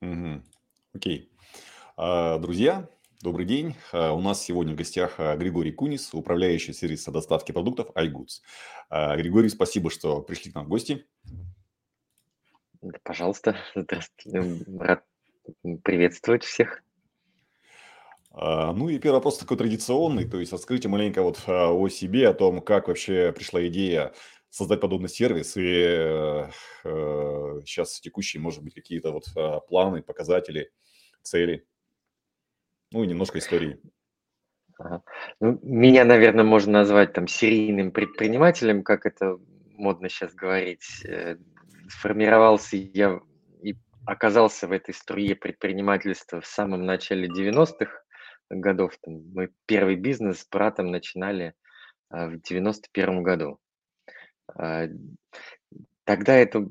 Окей. А, Друзья, добрый день. А, У нас сегодня в гостях а, Григорий Кунис, управляющий сервиса доставки продуктов iGoods. Григорий, спасибо, что пришли к нам в гости. Пожалуйста, здравствуйте. Рад приветствовать всех. Ну и первый вопрос такой традиционный, то есть расскажите маленько вот о себе, о том, как вообще пришла идея создать подобный сервис и э, э, сейчас текущие, может быть, какие-то вот а, планы, показатели, цели, ну и немножко истории. Ага. Ну, меня, наверное, можно назвать там серийным предпринимателем, как это модно сейчас говорить. Э, Сформировался я и оказался в этой струе предпринимательства в самом начале 90-х годов. Там мы первый бизнес с братом начинали в 91 году. А, Тогда это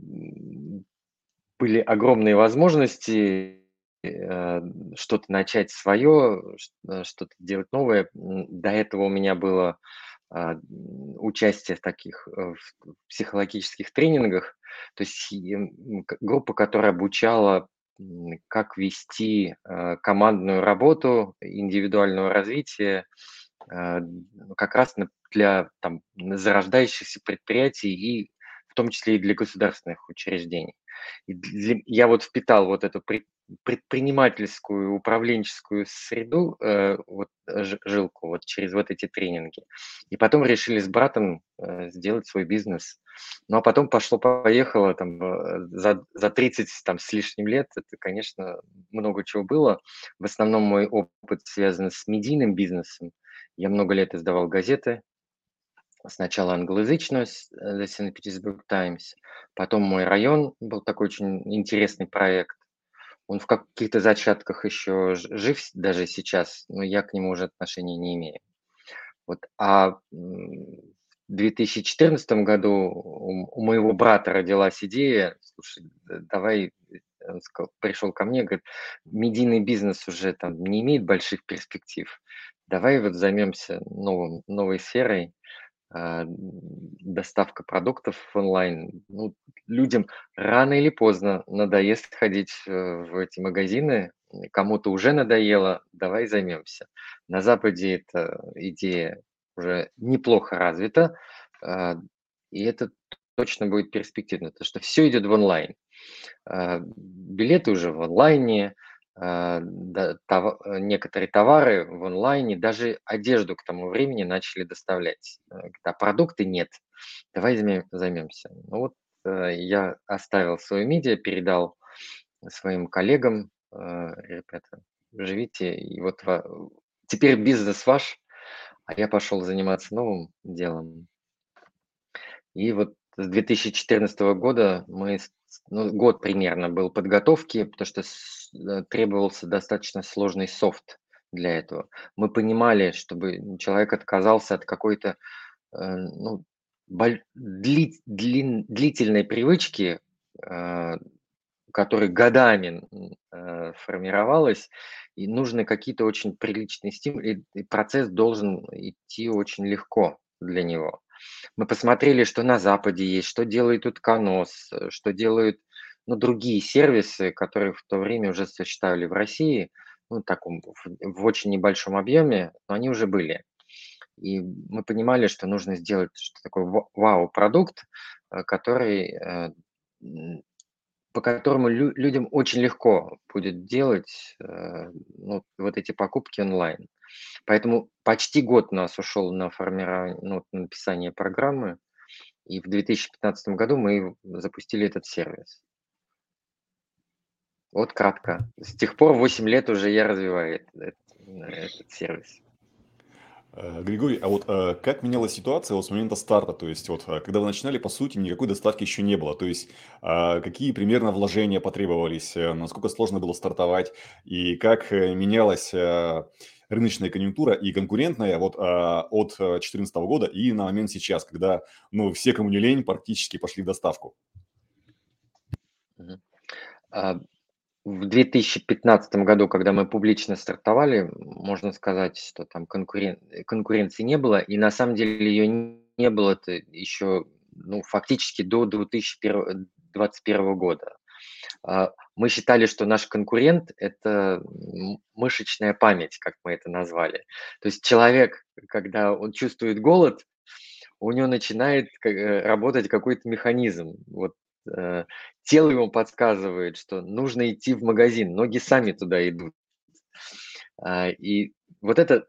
были огромные возможности э, что-то начать свое, э, что-то делать новое. До этого у меня было а, участие в таких э, в психологических тренингах, то есть группа, которая обучала, как вести командную работу, индивидуального развития, как раз для там, зарождающихся предприятий и в том числе и для государственных учреждений. И для- я вот впитал вот эту пред- предпринимательскую, управленческую среду, э, вот э, жилку вот через вот эти тренинги. И потом решили с братом э, сделать свой бизнес. Ну а потом пошло-поехало, там, э, за, за 30 там, с лишним лет, это, конечно, много чего было. В основном мой опыт связан с медийным бизнесом. Я много лет издавал газеты, Сначала англоязычную, э, The St. Petersburg Times, потом мой район был такой очень интересный проект. Он в каких-то зачатках еще жив даже сейчас, но я к нему уже отношения не имею. Вот, а, в 2014 году у моего брата родилась идея: "Слушай, давай", он сказал, пришел ко мне, говорит: "Медийный бизнес уже там не имеет больших перспектив. Давай вот займемся новым новой сферой" а, доставка продуктов онлайн. Ну, людям рано или поздно надоест ходить э, в эти магазины. Кому-то уже надоело, давай займемся. На Западе эта идея уже неплохо развита, а, и это точно будет перспективно, потому что все идет в онлайн. А, билеты уже в онлайне, това э, некоторые товары в онлайне, даже одежду к тому времени начали доставлять. Э, "А продукты нет. Давай займе займемся". Ну вот, э, я оставил свою медиа, передал своим коллегам: э, "Ребята, живите, и вот теперь бизнес ваш". А я пошел заниматься новым делом. И вот с 2014 года мы ну, год примерно был подготовки, потому что э, требовался достаточно сложный софт для этого. Мы понимали, чтобы человек отказался от какой-то, э, ну, дли длин длительной привычки, э, которая годами, э, формировалась, и нужны какие-то очень приличные стимулы, и процесс должен идти очень легко для него. Мы посмотрели, что на Западе есть, что делает Утконос, э, что делают, ну, другие сервисы, которые в то время уже существовали в России, ну, таком в в очень небольшом объеме, но они уже были. И мы понимали, что нужно сделать что-то такое ва вау-продукт, э, который, э, по которому лю людям очень легко будет делать, э, ну, вот эти покупки онлайн. Поэтому почти год у нас ушел на формирование, ну, на написание программы, и в 2015 году мы запустили этот сервис. Вот кратко. С тех пор 8 лет уже я развиваю эт эт этот сервис. Э, Григорий, а вот э, как менялась ситуация вот с момента старта? То есть, вот э, когда вы начинали, по сути, никакой доставки еще не было. То есть, какие примерно вложения потребовались, насколько сложно было стартовать, и как менялась рыночная конъюнктура и конкурентная вот а, от 2014 года и на момент сейчас, когда, ну, все, кому не лень, практически пошли в доставку. А, в 2015 году, когда мы публично стартовали, можно сказать, что там конкурен э, конкуренции не было, и на самом деле ее не было-то еще, ну, фактически до 2021 года. Мы считали, что наш конкурент – это мышечная память, как мы это назвали. То есть человек, когда он чувствует голод, у него начинает э, работать какой-то механизм. Вот э, тело ему подсказывает, что нужно идти в магазин, ноги сами туда идут. А, и вот это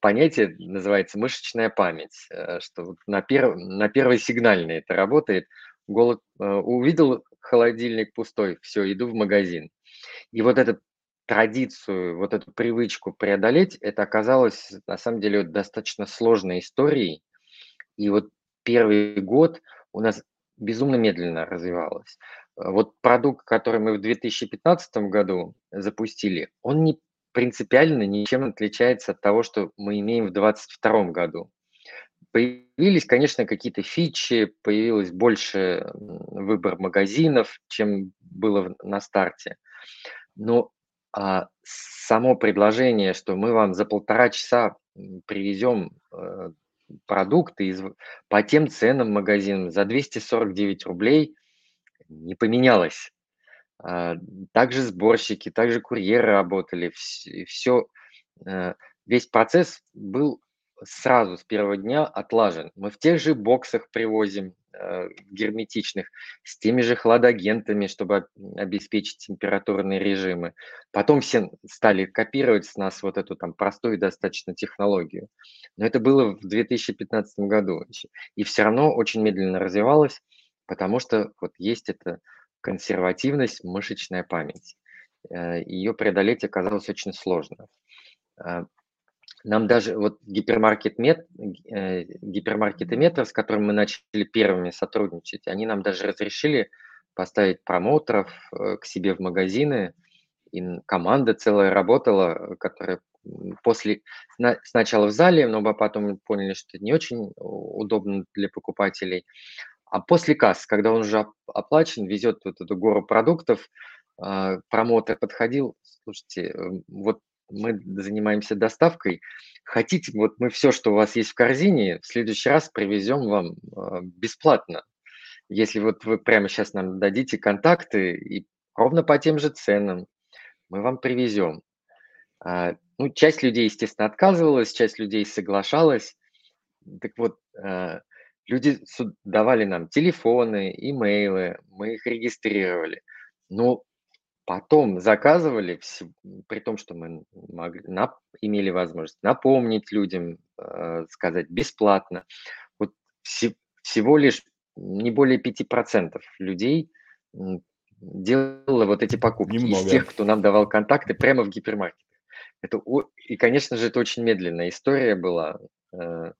понятие называется мышечная память, э, что на, перв, на первой сигнальной это работает. Голод, э, увидел холодильник пустой, все, иду в магазин. И вот эту традицию, вот эту привычку преодолеть, это оказалось на самом деле достаточно сложной историей. И вот первый год у нас безумно медленно развивалось. Вот продукт, который мы в 2015 году запустили, он не принципиально ничем отличается от того, что мы имеем в 2022 году. Появились, конечно, какие-то фичи, появилось больше выбор магазинов, чем было на старте. Но а, само предложение, что мы вам за полтора часа привезем э, продукты из, по тем ценам магазинам за 249 рублей, не поменялось. А, также сборщики, также курьеры работали, все, э, весь процесс был сразу с первого дня отлажен. Мы в тех же боксах привозим э, герметичных, с теми же хладагентами, чтобы обеспечить температурные режимы. Потом все стали копировать с нас вот эту там простую достаточно технологию. Но это было в 2015 году. И все равно очень медленно развивалось, потому что вот есть это консервативность, мышечная память. Э, Ее преодолеть оказалось очень сложно. Э, нам даже вот гипермаркет мет, э, гипермаркеты метро, с которым мы начали первыми сотрудничать, они нам даже разрешили поставить промоутеров к себе в магазины. И команда целая работала, которая после сначала в зале, но потом поняли, что это не очень удобно для покупателей. А после касс, когда он уже оплачен, везет вот эту гору продуктов, а, промотор подходил, слушайте, э, вот мы занимаемся доставкой, хотите, вот мы все, что у вас есть в корзине, в следующий раз привезем вам а, бесплатно. Если вот вы прямо сейчас нам дадите контакты и ровно по тем же ценам, мы вам привезем. А, ну, часть людей, естественно, отказывалась, часть людей соглашалась. Так вот, Люди давали нам телефоны, имейлы, мы их регистрировали. Но потом заказывали, при том, что мы могли, имели возможность напомнить людям, э, сказать бесплатно. Вот всего лишь не более 5% людей делало вот эти покупки Немного. из тех, кто нам давал контакты прямо в гипермаркетах. Это, и, конечно же, это очень медленная история была. Э,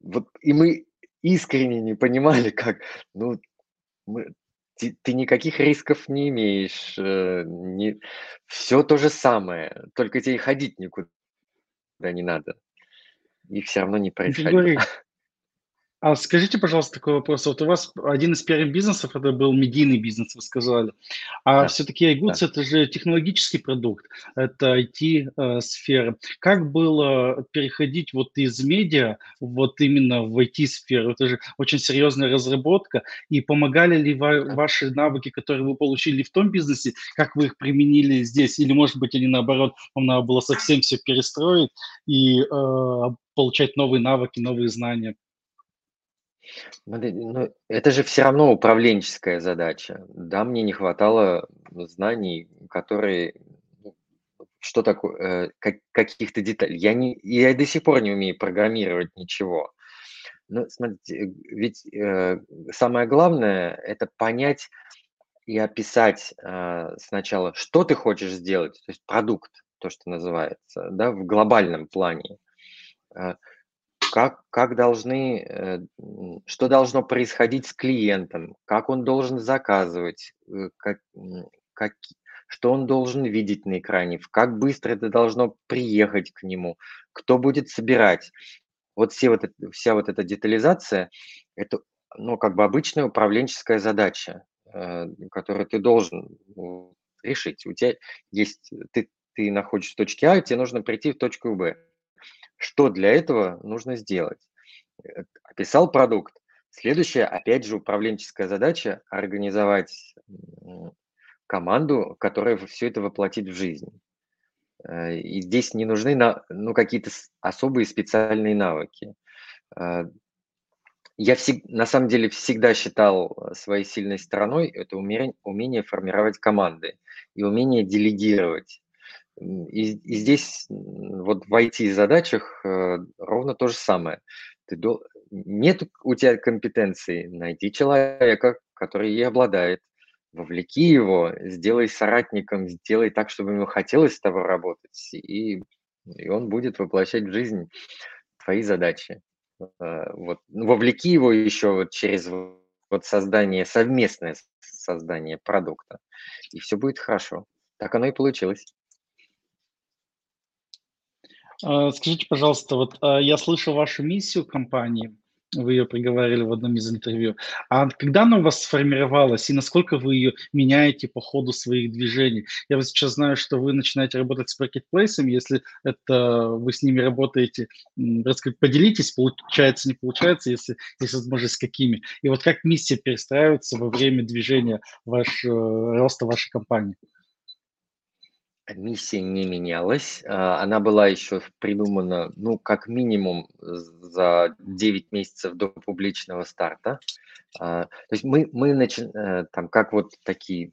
вот, и мы искренне не понимали, как, ну, мы, ты, ты никаких рисков не имеешь, э, не, все то же самое, только тебе ходить никуда не надо. И все равно не происходило. А скажите, пожалуйста, такой вопрос. Вот у вас один из первых бизнесов, это был медийный бизнес, вы сказали. А да. все-таки iGoods да. это же технологический продукт, это IT-сфера. Как было переходить вот из медиа вот именно в IT-сферу? Это же очень серьезная разработка. И помогали ли ва- ваши навыки, которые вы получили в том бизнесе, как вы их применили здесь? Или, может быть, они наоборот, вам надо было совсем все перестроить и э, получать новые навыки, новые знания? Ну, это же все равно управленческая задача. Да, мне не хватало знаний, которые ну, что такое, э, как, каких-то деталей. Я, не, я до сих пор не умею программировать ничего. Но смотрите, э, ведь э, самое главное – это понять и описать э, сначала, что ты хочешь сделать, то есть продукт, то, что называется, да, в глобальном плане. Как, как должны, э, что должно происходить с клиентом, как он должен заказывать, э, как, как, что он должен видеть на экране, как быстро это должно приехать к нему, кто будет собирать. Вот, все вот это, вся вот эта детализация, это ну, как бы обычная управленческая задача, э, которую ты должен ну, решить. У тебя есть, ты, ты находишься в точке А, тебе нужно прийти в точку Б. Что для этого нужно сделать? Э, описал продукт. Следующая, опять же, управленческая задача – организовать команду, которая все это воплотит в жизнь. Э, и здесь не нужны ну, какие-то особые специальные навыки. Э, я всег, на самом деле всегда считал своей сильной стороной это умение, умение формировать команды и умение делегировать. И, и здесь вот в IT-задачах ровно то же самое. Ты до... Нет у тебя компетенции, найди человека, который ей обладает, вовлеки его, сделай соратником, сделай так, чтобы ему хотелось с тобой работать, и, и он будет воплощать в жизнь твои задачи. А, вот. Ну, вовлеки его еще вот через вот создание, совместное создание продукта, и все будет хорошо. Так оно и получилось. А, скажите, пожалуйста, вот а, я слышал вашу миссию компании – вы ее приговорили в одном из интервью. А когда она у вас сформировалась и насколько вы ее меняете по ходу своих движений? Я вот сейчас знаю, что вы начинаете работать с маркетплейсом. Если это вы с ними работаете, поделитесь, получается, не получается, если есть возможность, с какими. И вот как миссия перестраивается во время движения ваш, э, роста вашей компании? Миссия не менялась. А, она была еще придумана, ну, как минимум за 9 месяцев до публичного старта. А, то есть мы, мы начи... Э, там, как вот такие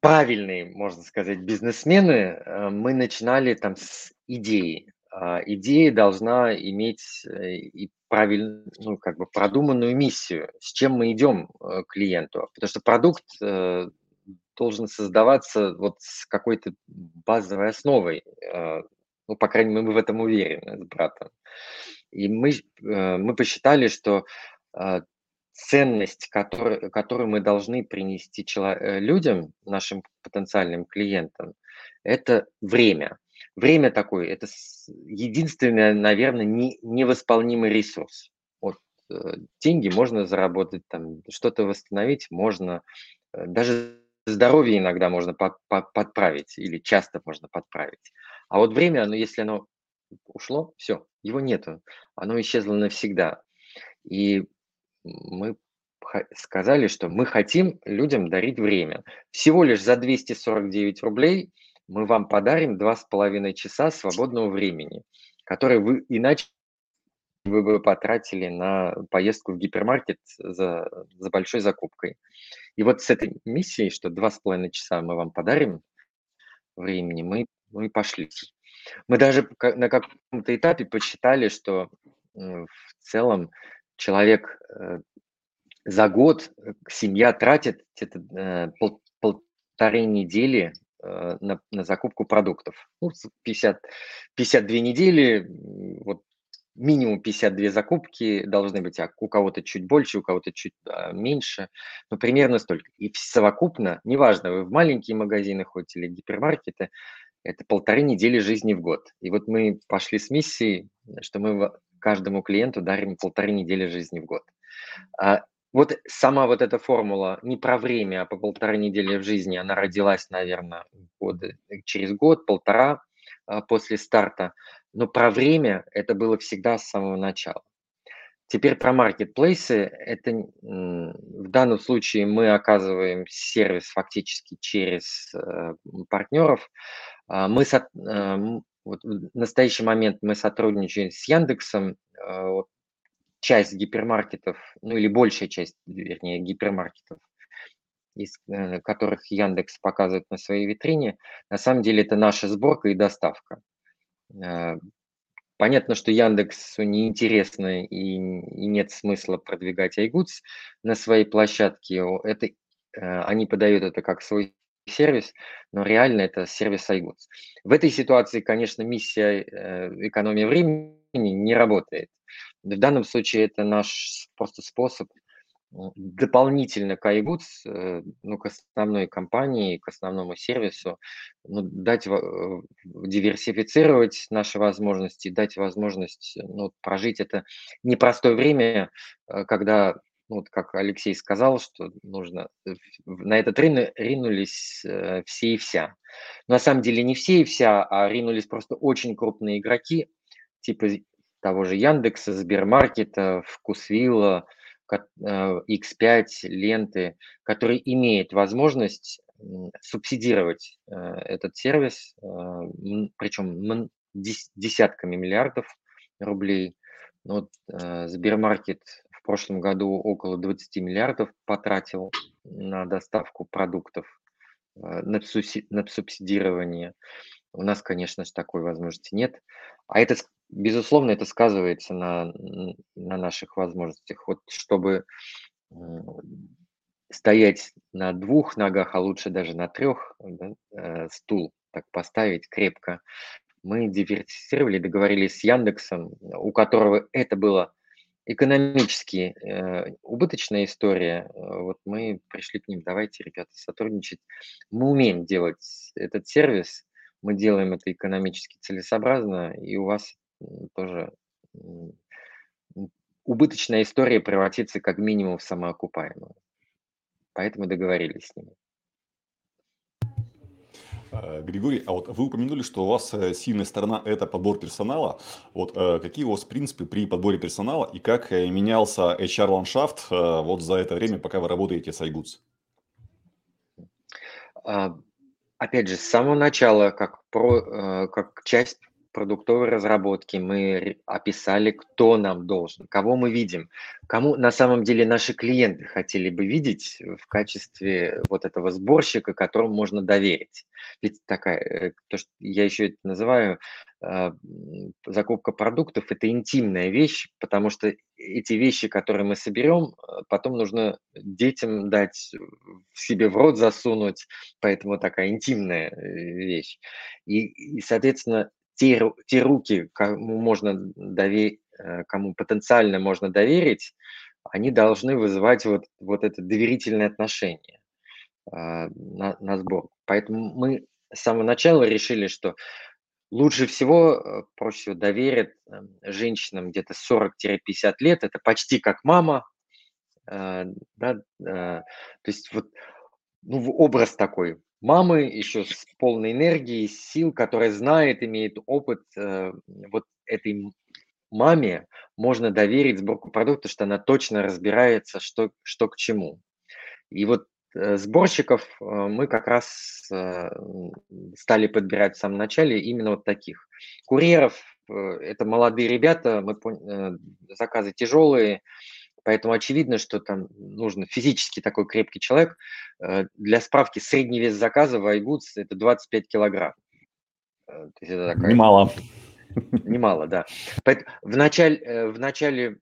правильные, можно сказать, бизнесмены, э, мы начинали там с идеи. А, идея должна иметь э, и правильно, ну, как бы продуманную миссию, с чем мы идем к клиенту. Потому что продукт должен создаваться вот с какой-то базовой основой. Э, ну, по крайней мере, мы в этом уверены с братом. И мы, э, мы посчитали, что э, ценность, который, которую мы должны принести людям, нашим потенциальным клиентам, это время. Время такое, это единственный, наверное, не, невосполнимый ресурс. Вот, деньги можно заработать, там, что-то восстановить можно, даже здоровье иногда можно под, под, подправить или часто можно подправить. А вот время, оно, если оно ушло, все, его нету, оно исчезло навсегда. И мы сказали, что мы хотим людям дарить время. Всего лишь за 249 рублей мы вам подарим 2,5 часа свободного времени, которое вы иначе вы бы потратили на поездку в гипермаркет за, за большой закупкой. И вот с этой миссией, что два с половиной часа мы вам подарим времени, мы, мы пошли. Мы даже на каком-то этапе посчитали, что в целом человек э, за год, э, семья тратит э, пол, полторы недели на, на закупку продуктов. Ну, 50, 52 недели, вот минимум 52 закупки должны быть, а у кого-то чуть больше, у кого-то чуть а, меньше, но примерно столько. И совокупно, неважно, вы в маленькие магазины ходите или гипермаркеты, это полторы недели жизни в год. И вот мы пошли с миссией, что мы каждому клиенту дарим полторы недели жизни в год. А вот сама вот эта формула не про время, а по полторы недели в жизни, она родилась, наверное, годы, через год, полтора а, после старта. Но про время это было всегда с самого начала. Теперь про маркетплейсы. Это в данном случае мы оказываем сервис фактически через э, партнеров. А, мы э, вот в настоящий момент мы сотрудничаем с Яндексом. Э, часть гипермаркетов, ну или большая часть, вернее, гипермаркетов, из которых Яндекс показывает на своей витрине, на самом деле это наша сборка и доставка. Э, понятно, что Яндексу неинтересно и, и нет смысла продвигать iGoods на своей площадке. Это, э, они подают это как свой сервис, но реально это сервис iGoods. В этой ситуации, конечно, миссия э, экономия времени не работает. В данном случае это наш просто способ дополнительно к iGoods, э, ну, к основной компании, к основному сервису, ну, дать, диверсифицировать наши возможности, дать возможность ну, прожить это непростое время, э, когда, ну, вот как Алексей сказал, что нужно, э, на этот рынок ринулись все и вся. Но на самом деле не все и вся, а ринулись просто очень крупные игроки, типа того же Яндекса, Сбермаркета, Вкусвилла, X5, ленты, который имеет возможность субсидировать этот сервис, причем десятками миллиардов рублей. Вот Сбермаркет в прошлом году около 20 миллиардов потратил на доставку продуктов, на субсидирование. У нас, конечно же, такой возможности нет. А это, безусловно, это сказывается на, на наших возможностях. Вот чтобы стоять на двух ногах, а лучше даже на трех, да, э, стул так поставить крепко, мы диверсифицировали, договорились с Яндексом, у которого это было экономически э, убыточная история. Вот мы пришли к ним, давайте, ребята, сотрудничать. Мы умеем делать этот сервис, мы делаем это экономически целесообразно, и у вас тоже убыточная история превратится как минимум в самоокупаемую. Поэтому договорились с ними. Э, Григорий, а вот вы упомянули, что у вас э, сильная сторона – это подбор персонала. Вот э, какие у вас принципы при подборе персонала и как менялся HR-ландшафт вот за это время, пока вы работаете с iGoods? А, опять же, с самого начала, как, про, как часть продуктовой разработки мы описали, кто нам должен, кого мы видим, кому на самом деле наши клиенты хотели бы видеть в качестве вот этого сборщика, которому можно доверить. Ведь такая, э, то, что я еще это называю, а, закупка продуктов – это интимная вещь, потому что эти вещи, которые мы соберем, а, потом нужно детям дать, себе в рот засунуть, поэтому такая интимная э, вещь. И, и соответственно, те, те руки, кому можно доверить, э, кому потенциально можно доверить, они должны вызывать вот, вот это доверительное отношение э, на, на сбор. Поэтому мы с самого начала решили, что лучше всего, э, проще всего доверят э, женщинам где-то 40-50 лет, это почти как мама, да, то есть вот ну, образ такой, мамы еще с полной энергией, сил, которая знает, имеет опыт, э, вот этой маме можно доверить сборку продукта, что она точно разбирается, что, что к чему. И вот э, сборщиков э, мы как раз стали подбирать в самом начале именно вот таких. Курьеров – это молодые ребята, мы, заказы тяжелые, Поэтому очевидно, что там нужно физически такой крепкий человек. Э, для справки, средний вес заказа в iGoods – это 25 килограмм. Э, то есть это такая... Немало. Немало, да. В начале, э, в начале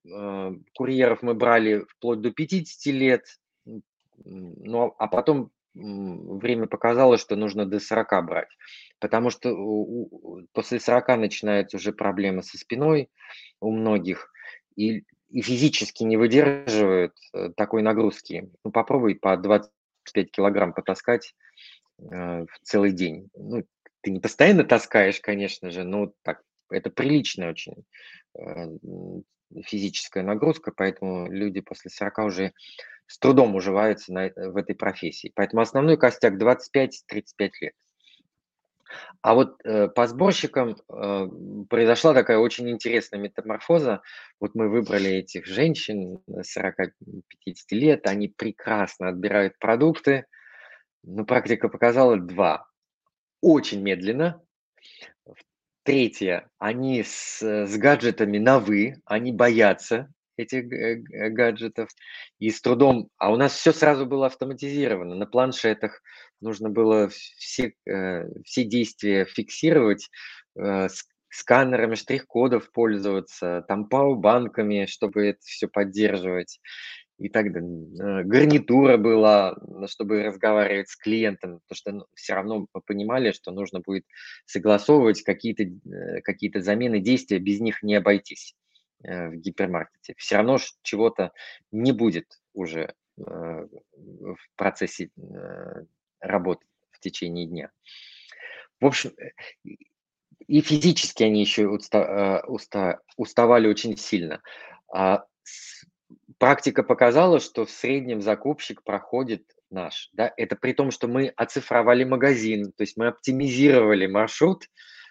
курьеров мы брали вплоть до 50 лет, ну, а потом время показало, что нужно до 40 брать, потому что после 40 начинаются уже проблемы со спиной у многих, и и физически не выдерживают э, такой нагрузки. Ну, попробуй по 25 килограмм потаскать э, в целый день. Ну, ты не постоянно таскаешь, конечно же, но так, это приличная очень э, физическая нагрузка, поэтому люди после 40 уже с трудом уживаются на, в этой профессии. Поэтому основной костяк 25-35 лет. А вот э, по сборщикам э, произошла такая очень интересная метаморфоза. Вот мы выбрали этих женщин 40-50 лет, они прекрасно отбирают продукты, но практика показала два. Очень медленно. Третье, они с, с гаджетами на «вы», они боятся этих гаджетов и с трудом, а у нас все сразу было автоматизировано, на планшетах нужно было все, э, все действия фиксировать, э, сканерами штрих-кодов пользоваться, там пауэрбанками, чтобы это все поддерживать и так далее. Э, гарнитура была, чтобы разговаривать с клиентом, потому что ну, все равно мы понимали, что нужно будет согласовывать какие-то какие замены действия, без них не обойтись. В гипермаркете. Все равно чего-то не будет уже в процессе э, работы в течение дня. В общем, и физически они еще уста, уста, уставали очень сильно. А практика показала, что в среднем закупщик проходит наш. Да? Это при том, что мы оцифровали магазин, то есть мы оптимизировали маршрут,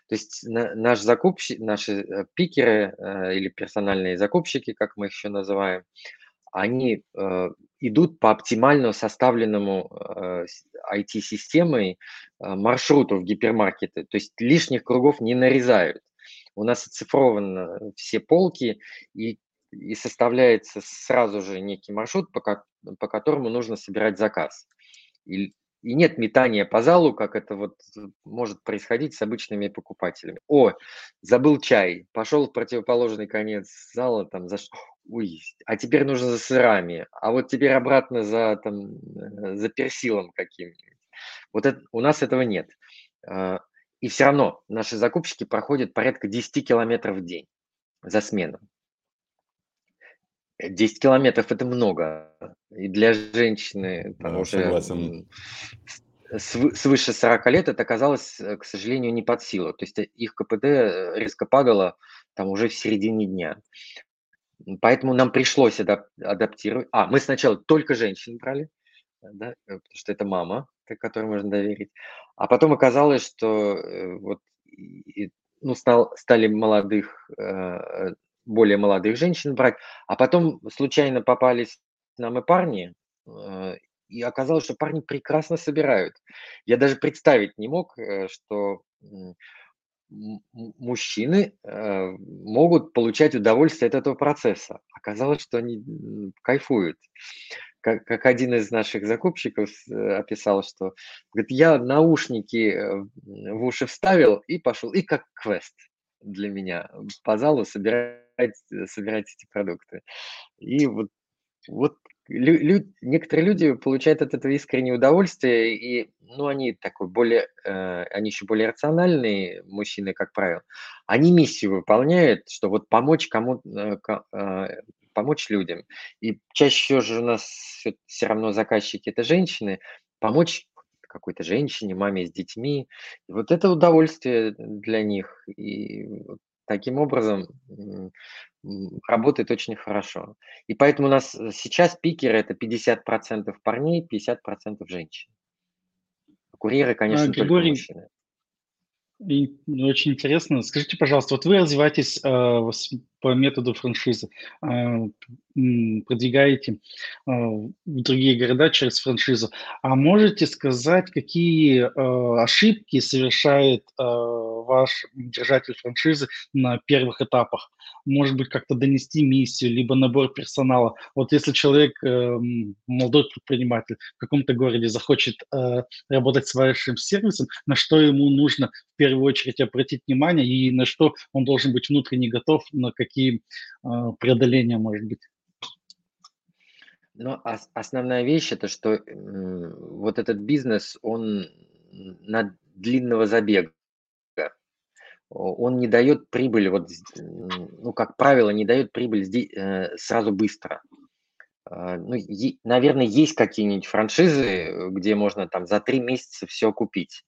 то есть на, наш закупщик, наши э, пикеры э, или персональные закупщики, как мы их еще называем, они э, идут по оптимально составленному э, IT-системой э, маршруту в гипермаркеты, то есть лишних кругов не нарезают. У нас оцифрованы все полки, и, и составляется сразу же некий маршрут, по, по которому нужно собирать заказ. И и нет метания по залу, как это вот может происходить с обычными покупателями. О, забыл чай, пошел в противоположный конец зала, там, за Ой, а теперь нужно за сырами, а вот теперь обратно за, там, э, за персилом каким-нибудь. Вот это, у нас этого нет. А, и все равно наши закупщики проходят порядка 10 километров в день за смену. 10 километров это много. И для женщины там, да, уже согласен. свыше 40 лет это оказалось, э, к сожалению, не под силу. То есть э, их КПД э, резко падало там уже в середине дня. Поэтому нам пришлось адап- адаптировать. А, мы сначала только женщин брали, да, потому что это мама, которой можно доверить. А потом оказалось, что вот ну, стал, стали молодых более молодых женщин брать, а потом случайно попались нам и парни, э, и оказалось, что парни прекрасно собирают. Я даже представить не мог, э, что мужчины э, могут получать удовольствие от этого процесса. Оказалось, что они кайфуют. Как, как один из наших закупщиков описал, что говорит, я наушники в уши вставил и пошел, и как квест для меня по залу собирать, собирать эти продукты. И вот, вот лю, лю, некоторые люди получают от этого искреннее удовольствие, и ну, они такой более, э, они еще более рациональные мужчины, как правило. Они миссию выполняют, что вот помочь кому э, э, помочь людям. И чаще же у нас все равно заказчики это женщины, помочь какой-то женщине, маме с детьми. И вот это удовольствие для них. И таким образом работает очень хорошо. И поэтому у нас сейчас пикеры это 50% парней, 50% женщин. Курьеры, конечно, а, Григорий, только мужчины. И ну, очень интересно. Скажите, пожалуйста, вот вы развиваетесь э, по методу франшизы, э, продвигаете э, в другие города через франшизу. А можете сказать, какие э, ошибки совершает э, ваш держатель франшизы на первых этапах? Может быть, как-то донести миссию, либо набор персонала. Вот если человек, э, молодой предприниматель в каком-то городе захочет э, работать с вашим сервисом, на что ему нужно в первую очередь обратить внимание и на что он должен быть внутренне готов, на какие э, преодоления, может быть? Ну, ос- основная вещь это, что вот этот бизнес, он на длинного забега. Он не дает прибыль, вот, ну, как правило, не дает прибыль э, сразу быстро. Э, ну, наверное, есть какие-нибудь франшизы, где можно там за три месяца все купить.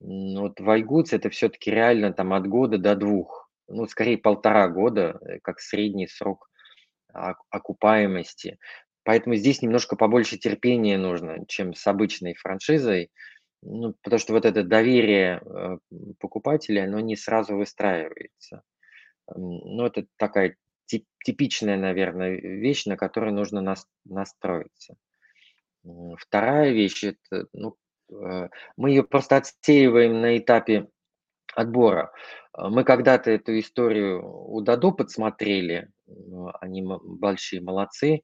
Вот в iGoods это все-таки реально там от года до двух, ну, скорее полтора года, э, как средний срок окупаемости. Поэтому здесь немножко побольше терпения нужно, чем с обычной франшизой, ну, потому что вот это доверие э, покупателя, оно не сразу выстраивается. Ну, это такая типичная, наверное, вещь, на которую нужно нас, настроиться. Вторая вещь, это, ну, Э, мы ее просто отсеиваем на этапе отбора. Э, мы когда-то эту историю у Дадо подсмотрели, они большие молодцы,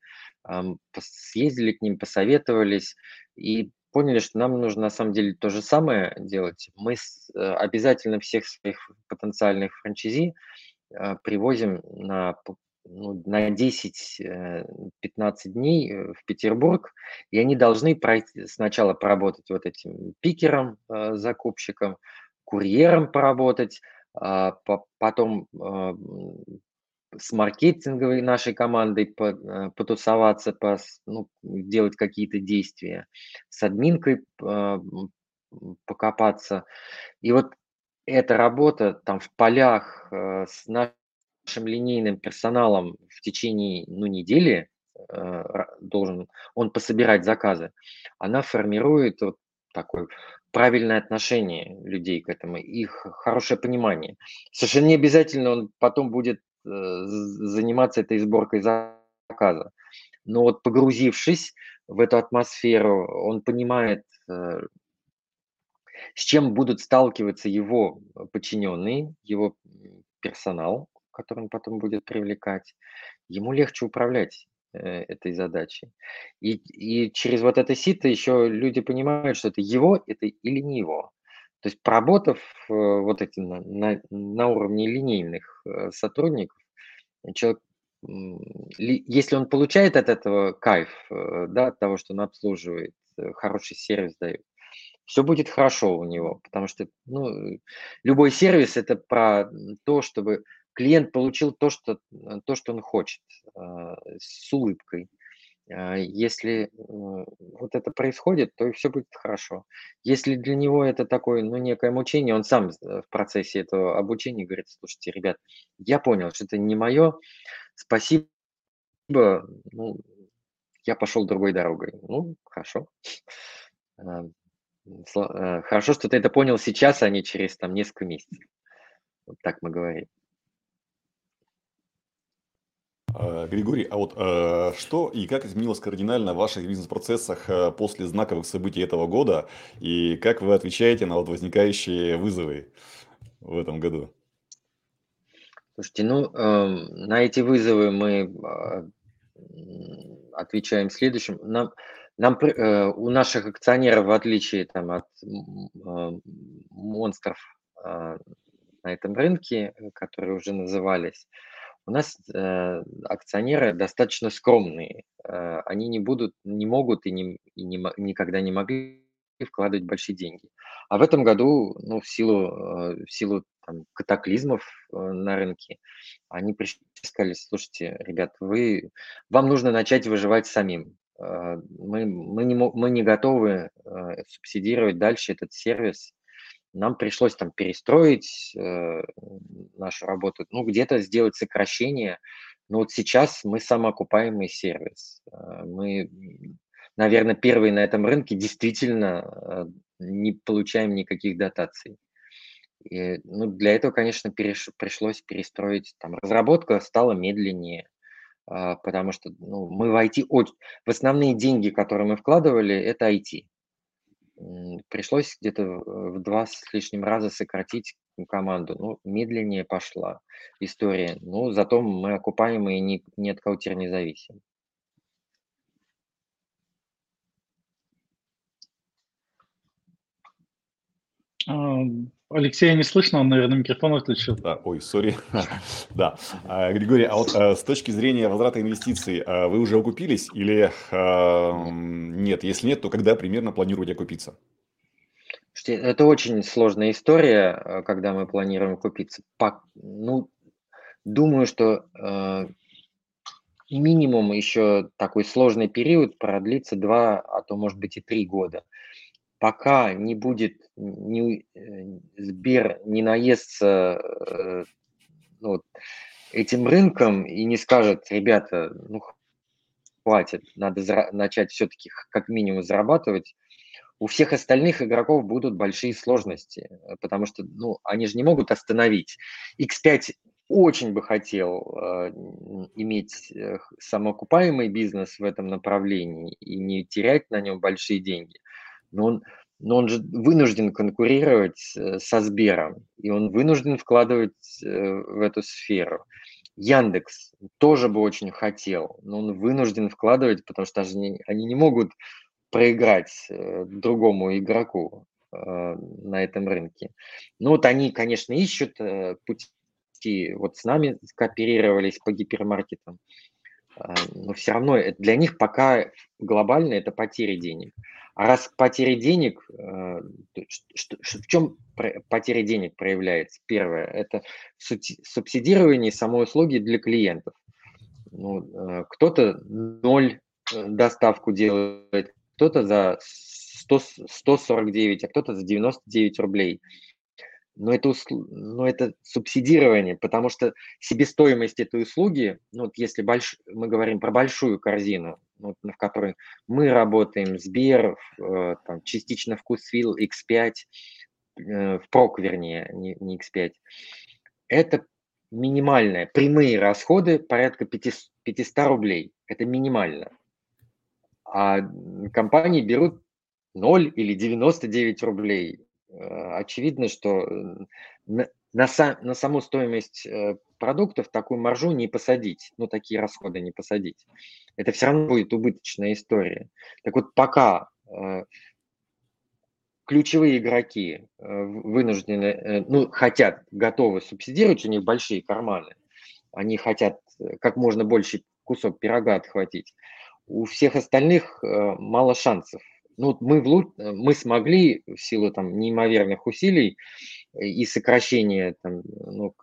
съездили к ним, посоветовались и поняли, что нам нужно на самом деле то же самое делать. Мы э, обязательно всех своих потенциальных франчайзи привозим на ну, на 10-15 э, дней э, в Петербург, и они должны пройти, сначала поработать вот этим пикером, э, закупщиком, курьером поработать, а потом с маркетинговой нашей командой потусоваться, ну, делать какие-то действия, с админкой покопаться. И вот эта работа там в полях с нашими нашим линейным персоналом в течение ну, недели э, должен он пособирать заказы, она формирует вот такое правильное отношение людей к этому, их хорошее понимание. Совершенно не обязательно он потом будет э, заниматься этой сборкой заказа. но вот погрузившись в эту атмосферу, он понимает, э, с чем будут сталкиваться его подчиненные, его персонал, который он потом будет привлекать. Ему легче управлять э, этой задачей. И, и через вот это сито еще люди понимают, что это его, это или не его. То есть проработав э, вот эти на, на, на уровне линейных э, сотрудников, человек, если он получает от этого кайф, э, да, от того, что он обслуживает, хороший сервис дает, все будет хорошо у него, потому что ну, любой сервис это про то, чтобы клиент получил то, что, то, что он хочет, с улыбкой. А, если вот это происходит, то все будет хорошо. Если для него это такое, ну, некое мучение, он сам в процессе этого обучения говорит, слушайте, ребят, я понял, что это не мое, спасибо, ну, я пошел другой дорогой. Ну, хорошо. А, э, хорошо, что ты это понял сейчас, а не через там несколько месяцев. Вот так мы говорим. Э, Григорий, а вот э, что и как изменилось кардинально в ваших бизнес-процессах э, после знаковых событий этого года, и как вы отвечаете на вот возникающие вызовы в этом году? Слушайте, ну, э, на эти вызовы мы отвечаем следующим. Нам, нам, э, у наших акционеров, в отличие там, от э, монстров э, на этом рынке, которые уже назывались, у нас э, акционеры достаточно скромные. Э, они не будут, не могут и, не, и не, никогда не могли вкладывать большие деньги. А в этом году, ну, в силу, э, в силу там, катаклизмов э, на рынке, они пришли и сказали, слушайте, ребят, вы, вам нужно начать выживать самим. Э, мы, мы, не, мы не готовы э, субсидировать дальше этот сервис, нам пришлось там перестроить э, нашу работу, ну, где-то сделать сокращение. Но вот сейчас мы самоокупаемый сервис. Э, мы, наверное, первые на этом рынке действительно э, не получаем никаких дотаций. И, ну, для этого, конечно, переш, пришлось перестроить. Там, разработка стала медленнее, э, потому что ну, мы в IT... В основные деньги, которые мы вкладывали, это IT пришлось где-то в два с лишним раза сократить команду. Ну, медленнее пошла история. Ну, зато мы окупаемые, ни, ни от кого теперь не зависим. Алексея не слышно, он, наверное, микрофон отключил. Да, ой, сори. да. А, Григорий, а вот а, с точки зрения возврата инвестиций, а, вы уже окупились или а, нет? Если нет, то когда примерно планируете окупиться? Это очень сложная история, когда мы планируем купиться. Ну, думаю, что э, минимум еще такой сложный период продлится два, а то может быть и три года пока не будет не, э, Сбер не наестся э, ну, этим рынком и не скажет, ребята, ну хватит, надо зара- начать все-таки как минимум зарабатывать, у всех остальных игроков будут большие сложности, потому что ну, они же не могут остановить. X5 очень бы хотел э, иметь э, самоокупаемый бизнес в этом направлении и не терять на нем большие деньги но он, но он же вынужден конкурировать э, со Сбером, и он вынужден вкладывать э, в эту сферу. Яндекс тоже бы очень хотел, но он вынужден вкладывать, потому что они, они не могут проиграть э, другому игроку на этом рынке. Ну вот они, конечно, ищут пути, вот с нами кооперировались по гипермаркетам, но все равно для них пока глобально это потери денег. А раз потеря денег, э, в чем потеря денег проявляется? Первое – это субсидирование самой услуги для клиентов. Ну, э, кто-то ноль э, доставку делает, кто-то за 100, 149, а кто-то за 99 рублей. Но это, но это субсидирование, потому что себестоимость этой услуги, ну, вот если больш, мы говорим про большую корзину, ну, в которой мы работаем, Сбер, э, там, частично Вкусвилл, X5, э, впрок, вернее, не, не X5. Это минимальные прямые расходы порядка 500, 500 рублей. Это минимально. А компании берут 0 или 99 рублей. Э, очевидно, что на, на, на саму стоимость продуктов такую маржу не посадить, ну, такие расходы не посадить. Это все равно будет убыточная история. Так вот, пока э, ключевые игроки вынуждены, ну, хотят, готовы субсидировать, у них большие карманы, они хотят как можно больше кусок пирога отхватить, у всех остальных мало шансов ну, мы, в, мы смогли в силу там, неимоверных усилий и сокращения там, ну,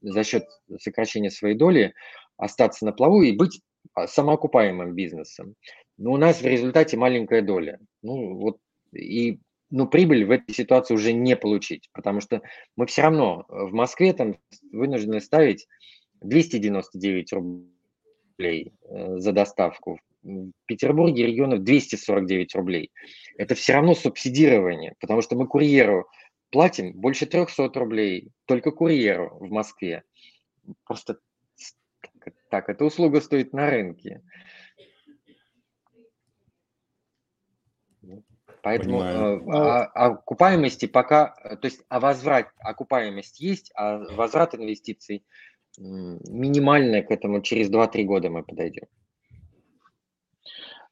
за счет сокращения своей доли остаться на плаву и быть а, самоокупаемым бизнесом. Но у нас в результате маленькая доля. Ну, вот, и ну, прибыль в этой ситуации уже не получить, потому что мы все равно в Москве там вынуждены ставить 299 рублей э, за доставку, в Петербурге регионов 249 рублей. Это все равно субсидирование, потому что мы курьеру платим больше 300 рублей, только курьеру в Москве. Просто так, эта услуга стоит на рынке. Поэтому э, а, окупаемости пока, то есть а возврат, окупаемость есть, а возврат инвестиций минимальная к этому через 2-3 года мы подойдем.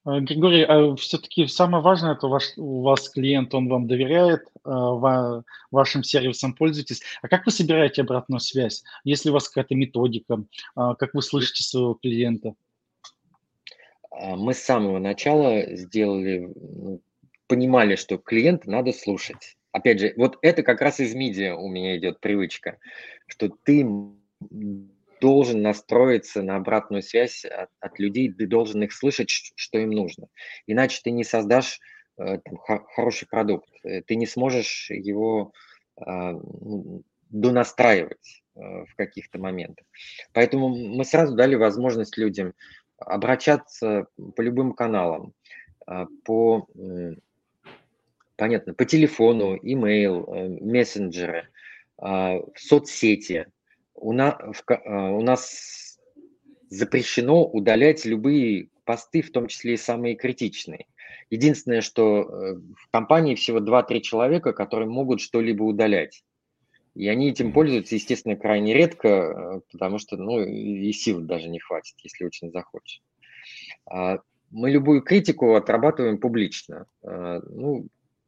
Э, Григорий, а все-таки самое важное, это ваш, у вас клиент, он вам доверяет, э, вашим сервисом пользуетесь. А как вы собираете обратную связь? Есть ли у вас какая-то методика? А как вы слышите своего клиента? А, мы с самого начала сделали, ну, понимали, что клиента надо слушать. Опять же, вот это как раз из медиа у меня идет привычка, что ты должен настроиться на обратную связь от, от людей, ты должен их слышать, что им нужно. Иначе ты не создашь э, там, хороший продукт, э, ты не сможешь его э, донастраивать э, в каких-то моментах. Поэтому мы сразу дали возможность людям обращаться по любым каналам, э, по, э, понятно, по телефону, имейл, э, мессенджеры, э, в соцсети – у, на, в, а, у нас запрещено удалять любые посты, в том числе и самые критичные. Единственное, что э, в компании всего 2-3 человека, которые могут что-либо удалять. И они этим пользуются, естественно, крайне редко, э, потому что ну, и сил даже не хватит, если очень захочешь. А, мы любую критику отрабатываем публично. А, ну,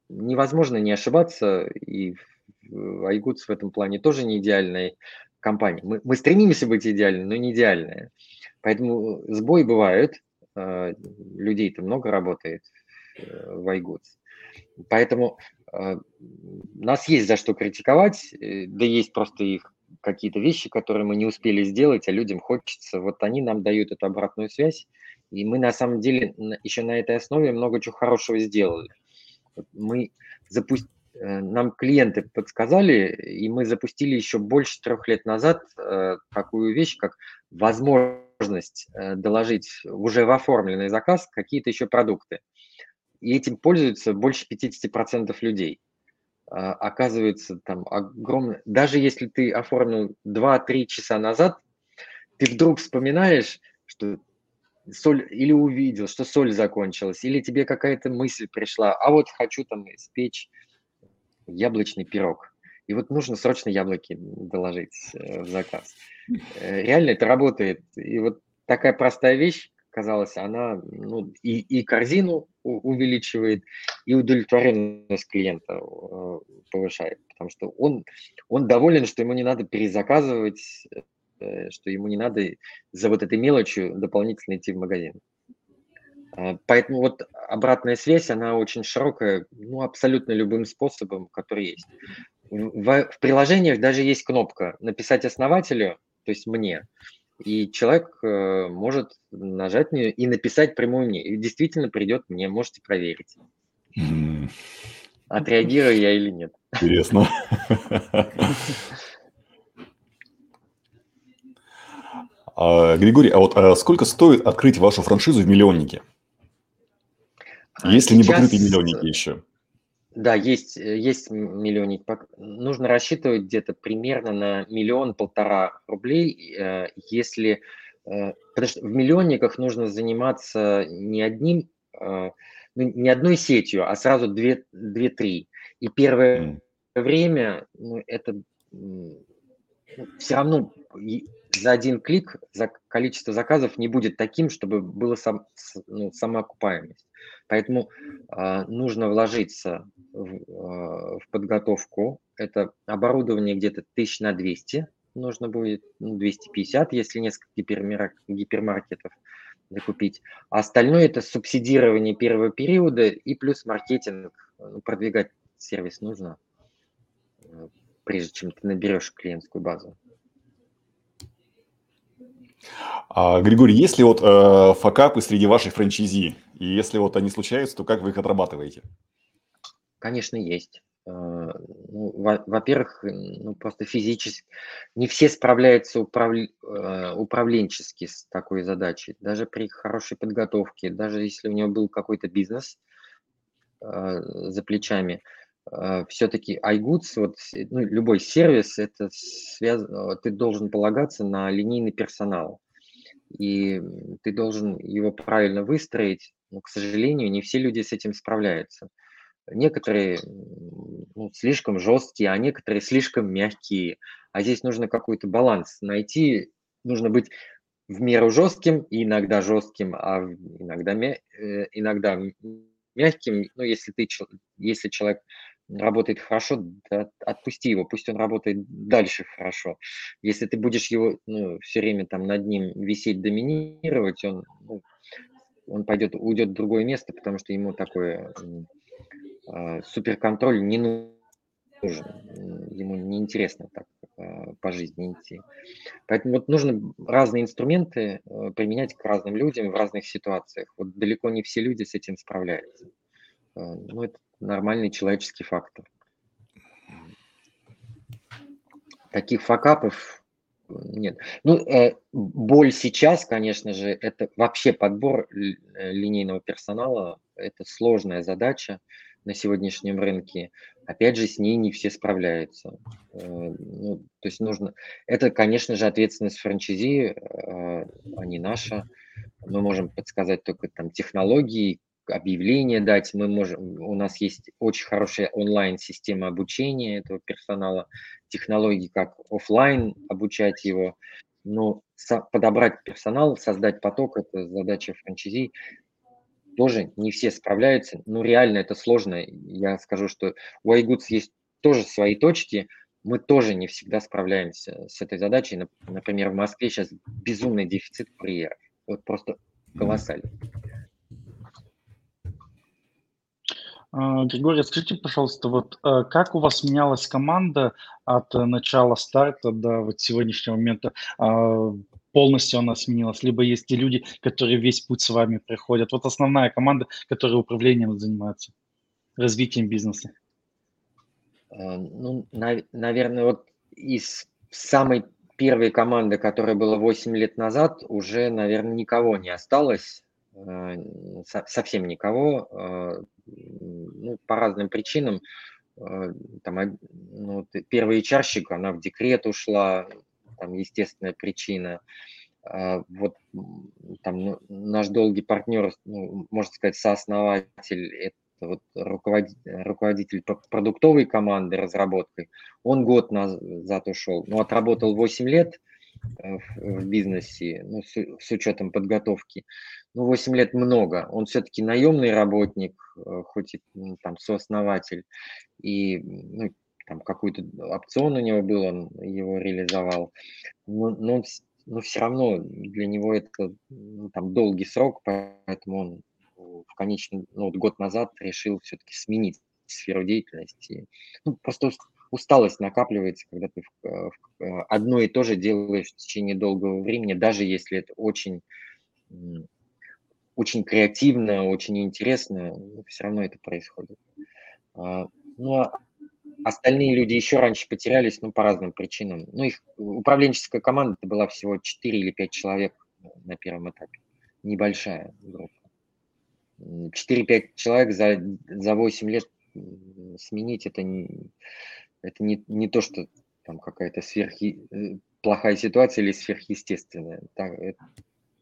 невозможно не ошибаться, и Айгудс в этом плане тоже не идеальный компании. Мы, мы стремимся быть идеальными, но не идеальные. Поэтому сбои бывают, э, людей-то много работает э, в iGoods. Поэтому э, нас есть за что критиковать, да есть просто их какие-то вещи, которые мы не успели сделать, а людям хочется. Вот они нам дают эту обратную связь, и мы на самом деле еще на этой основе много чего хорошего сделали. Мы запустили нам клиенты подсказали, и мы запустили еще больше трех лет назад э, такую вещь, как возможность э, доложить уже в оформленный заказ какие-то еще продукты. И этим пользуются больше 50% людей. А, оказывается, там огромное... Даже если ты оформил 2-3 часа назад, ты вдруг вспоминаешь, что соль или увидел, что соль закончилась, или тебе какая-то мысль пришла, а вот хочу там испечь яблочный пирог. И вот нужно срочно яблоки доложить э, в заказ. Э, реально это работает. И вот такая простая вещь, казалось, она ну, и, и корзину увеличивает, и удовлетворенность клиента э, повышает. Потому что он, он доволен, что ему не надо перезаказывать, что ему не надо за вот этой мелочью дополнительно идти в магазин. А, поэтому вот обратная связь, она очень широкая, ну, абсолютно любым способом, который есть. В, в приложениях даже есть кнопка «Написать основателю», то есть мне, и человек э, может нажать на нее и написать прямую мне. И действительно придет мне, можете проверить. Отреагирую я или нет. Интересно. А, Григорий, а вот а сколько стоит открыть вашу франшизу в миллионнике? А Если не покрытые миллионники еще. Да, есть, есть миллионник. Нужно рассчитывать где-то примерно на миллион-полтора рублей, э, если э, потому что в миллионниках нужно заниматься не одним, э, ну, не одной сетью, а сразу две, две-три. И первое время ну, это все равно за один клик за количество заказов не будет таким, чтобы была сам, ну, самоокупаемость. Поэтому э, нужно вложиться в, э, в подготовку. Это оборудование где-то тысяч на 200 нужно будет, ну, 250, если несколько гипермаркетов закупить. А остальное это субсидирование первого периода и плюс маркетинг. Ну, продвигать сервис нужно, э, прежде чем ты наберешь клиентскую базу. А, Григорий, есть ли вот э, факапы среди ваших франчайзи? И если вот они случаются, то как вы их отрабатываете? Конечно, есть. Э, ну, во-первых, ну, просто физически не все справляются управ... Э, управленчески с такой задачей. Даже при хорошей подготовке, даже если у него был какой-то бизнес э, за плечами, все-таки iGoods, вот, ну, любой сервис, это связ... ты должен полагаться на линейный персонал. И ты должен его правильно выстроить, но, к сожалению, не все люди с этим справляются. Некоторые ну, слишком жесткие, а некоторые слишком мягкие. А здесь нужно какой-то баланс найти. Нужно быть в меру жестким и иногда жестким, а иногда, э, иногда мягким. Ну, если, ты, если человек работает хорошо, отпусти его, пусть он работает дальше хорошо. Если ты будешь его ну, все время там над ним висеть, доминировать, он, ну, он пойдет, уйдет в другое место, потому что ему такое э, суперконтроль не нужен. Ему неинтересно так э, по жизни идти. Поэтому вот нужно разные инструменты э, применять к разным людям в разных ситуациях. Вот далеко не все люди с этим справляются. Э, ну, это нормальный человеческий фактор. Таких факапов нет. Ну, э, боль сейчас, конечно же, это вообще подбор э, линейного персонала. Это сложная задача на сегодняшнем рынке. Опять же, с ней не все справляются. Э, ну, то есть нужно... Это, конечно же, ответственность франчайзи, э, а не наша. Мы можем подсказать только там технологии, объявление дать. Мы можем, у нас есть очень хорошая онлайн-система обучения этого персонала, технологии, как офлайн обучать его. Но подобрать персонал, создать поток – это задача франчайзи. Тоже не все справляются, но реально это сложно. Я скажу, что у iGoods есть тоже свои точки, мы тоже не всегда справляемся с этой задачей. Например, в Москве сейчас безумный дефицит курьеров. Вот просто колоссальный. А, Григорий, скажите, пожалуйста, вот э, как у вас менялась команда от э, начала старта до вот сегодняшнего момента? Полностью она сменилась? Либо есть те люди, которые весь путь с вами проходят? Вот основная команда, которая управлением занимается, развитием бизнеса. А, ну, наверное, вот из самой первой команды, которая была 8 лет назад, уже, наверное, никого не осталось совсем никого ну, по разным причинам. Э, там, ну, первый чарщик, она в декрет ушла, там естественная причина. А, вот там ну, наш долгий партнер, ну, можно сказать, сооснователь, это вот руководитель, руководитель продуктовой команды разработкой, он год назад ушел, ну, отработал 8 лет э, в, бизнесе, ну, с, с учетом подготовки ну, 8 лет много. Он все-таки наемный работник, э, хоть и там сооснователь, и ну, там какой-то опцион у него был, он его реализовал. Но, но, но все равно для него это ну, там долгий срок, поэтому он в конечном, ну, вот год назад решил все-таки сменить сферу деятельности. Ну, просто усталость накапливается, когда ты в, э, в, э, одно и то же делаешь в течение долгого времени, даже если это очень очень креативно, очень интересно, все равно это происходит. А, ну, а остальные люди еще раньше потерялись, ну, по разным причинам. Ну, их управленческая команда это была всего 4 или 5 человек на первом этапе. Небольшая группа. 4-5 человек за, за 8 лет сменить это не, это не, не то, что там какая-то сверх э, плохая ситуация или сверхъестественная. Так,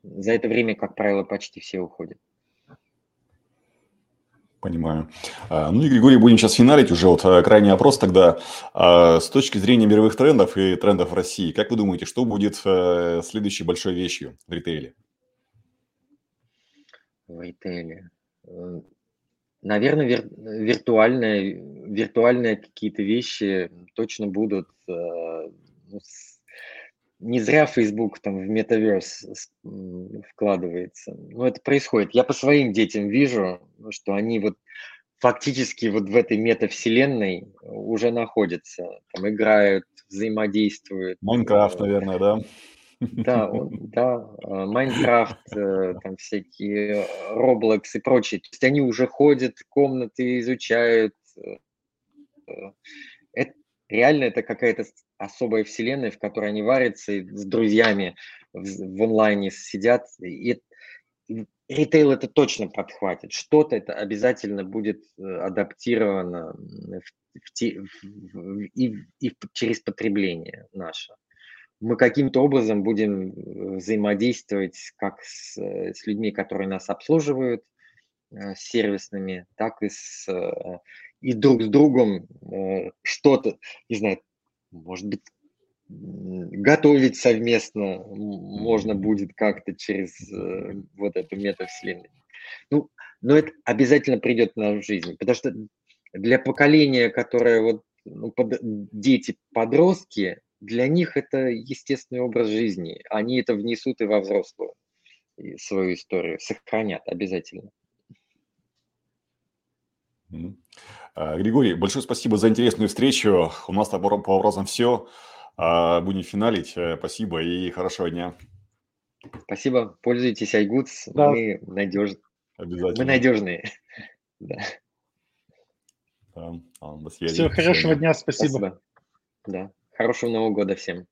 за это время, как правило, почти все уходят. Понимаю. А, ну и, Григорий, будем сейчас финалить уже. Вот а, крайний опрос тогда. А, с точки зрения мировых трендов и трендов в России, как вы думаете, что будет э, следующей большой вещью в ритейле? В ритейле. Э, наверное, вир, виртуальные, виртуальные какие-то вещи точно будут. Э, ну, не зря Facebook там в метаверс вкладывается. Но это происходит. Я по своим детям вижу, что они вот фактически вот в этой метавселенной уже находятся, там играют, взаимодействуют. Майнкрафт, наверное, да? Да, да, а, Майнкрафт, э, там всякие Roblox и прочее. То есть они уже ходят, комнаты изучают. Э, это, реально это какая-то особая вселенная, в которой они варятся и с друзьями в, в онлайне сидят. И, и ритейл это точно подхватит. Что-то это обязательно будет э, адаптировано в, в, в, и, и через потребление наше. Мы каким-то образом будем э, взаимодействовать как с, э, с людьми, которые нас обслуживают, сервисными, так и с и друг с другом что-то, не знаю, может быть, готовить совместно можно будет как-то через э, вот эту метавселенную. Ну, но это обязательно придет в нашу жизнь, потому что для поколения, которое вот ну, под, дети, подростки, для них это естественный образ жизни. Они это внесут и во взрослую и свою историю, сохранят обязательно. А, Григорий, большое спасибо за интересную встречу. У нас по вопросам все. А, будем финалить. Э, спасибо и хорошего дня. Спасибо. Пользуйтесь iGoods. Да. Мы надежные. Обязательно. Мы надежные. Да. Да. До связи. Все, хорошего дня. Спасибо. спасибо. Да. Хорошего Нового года всем.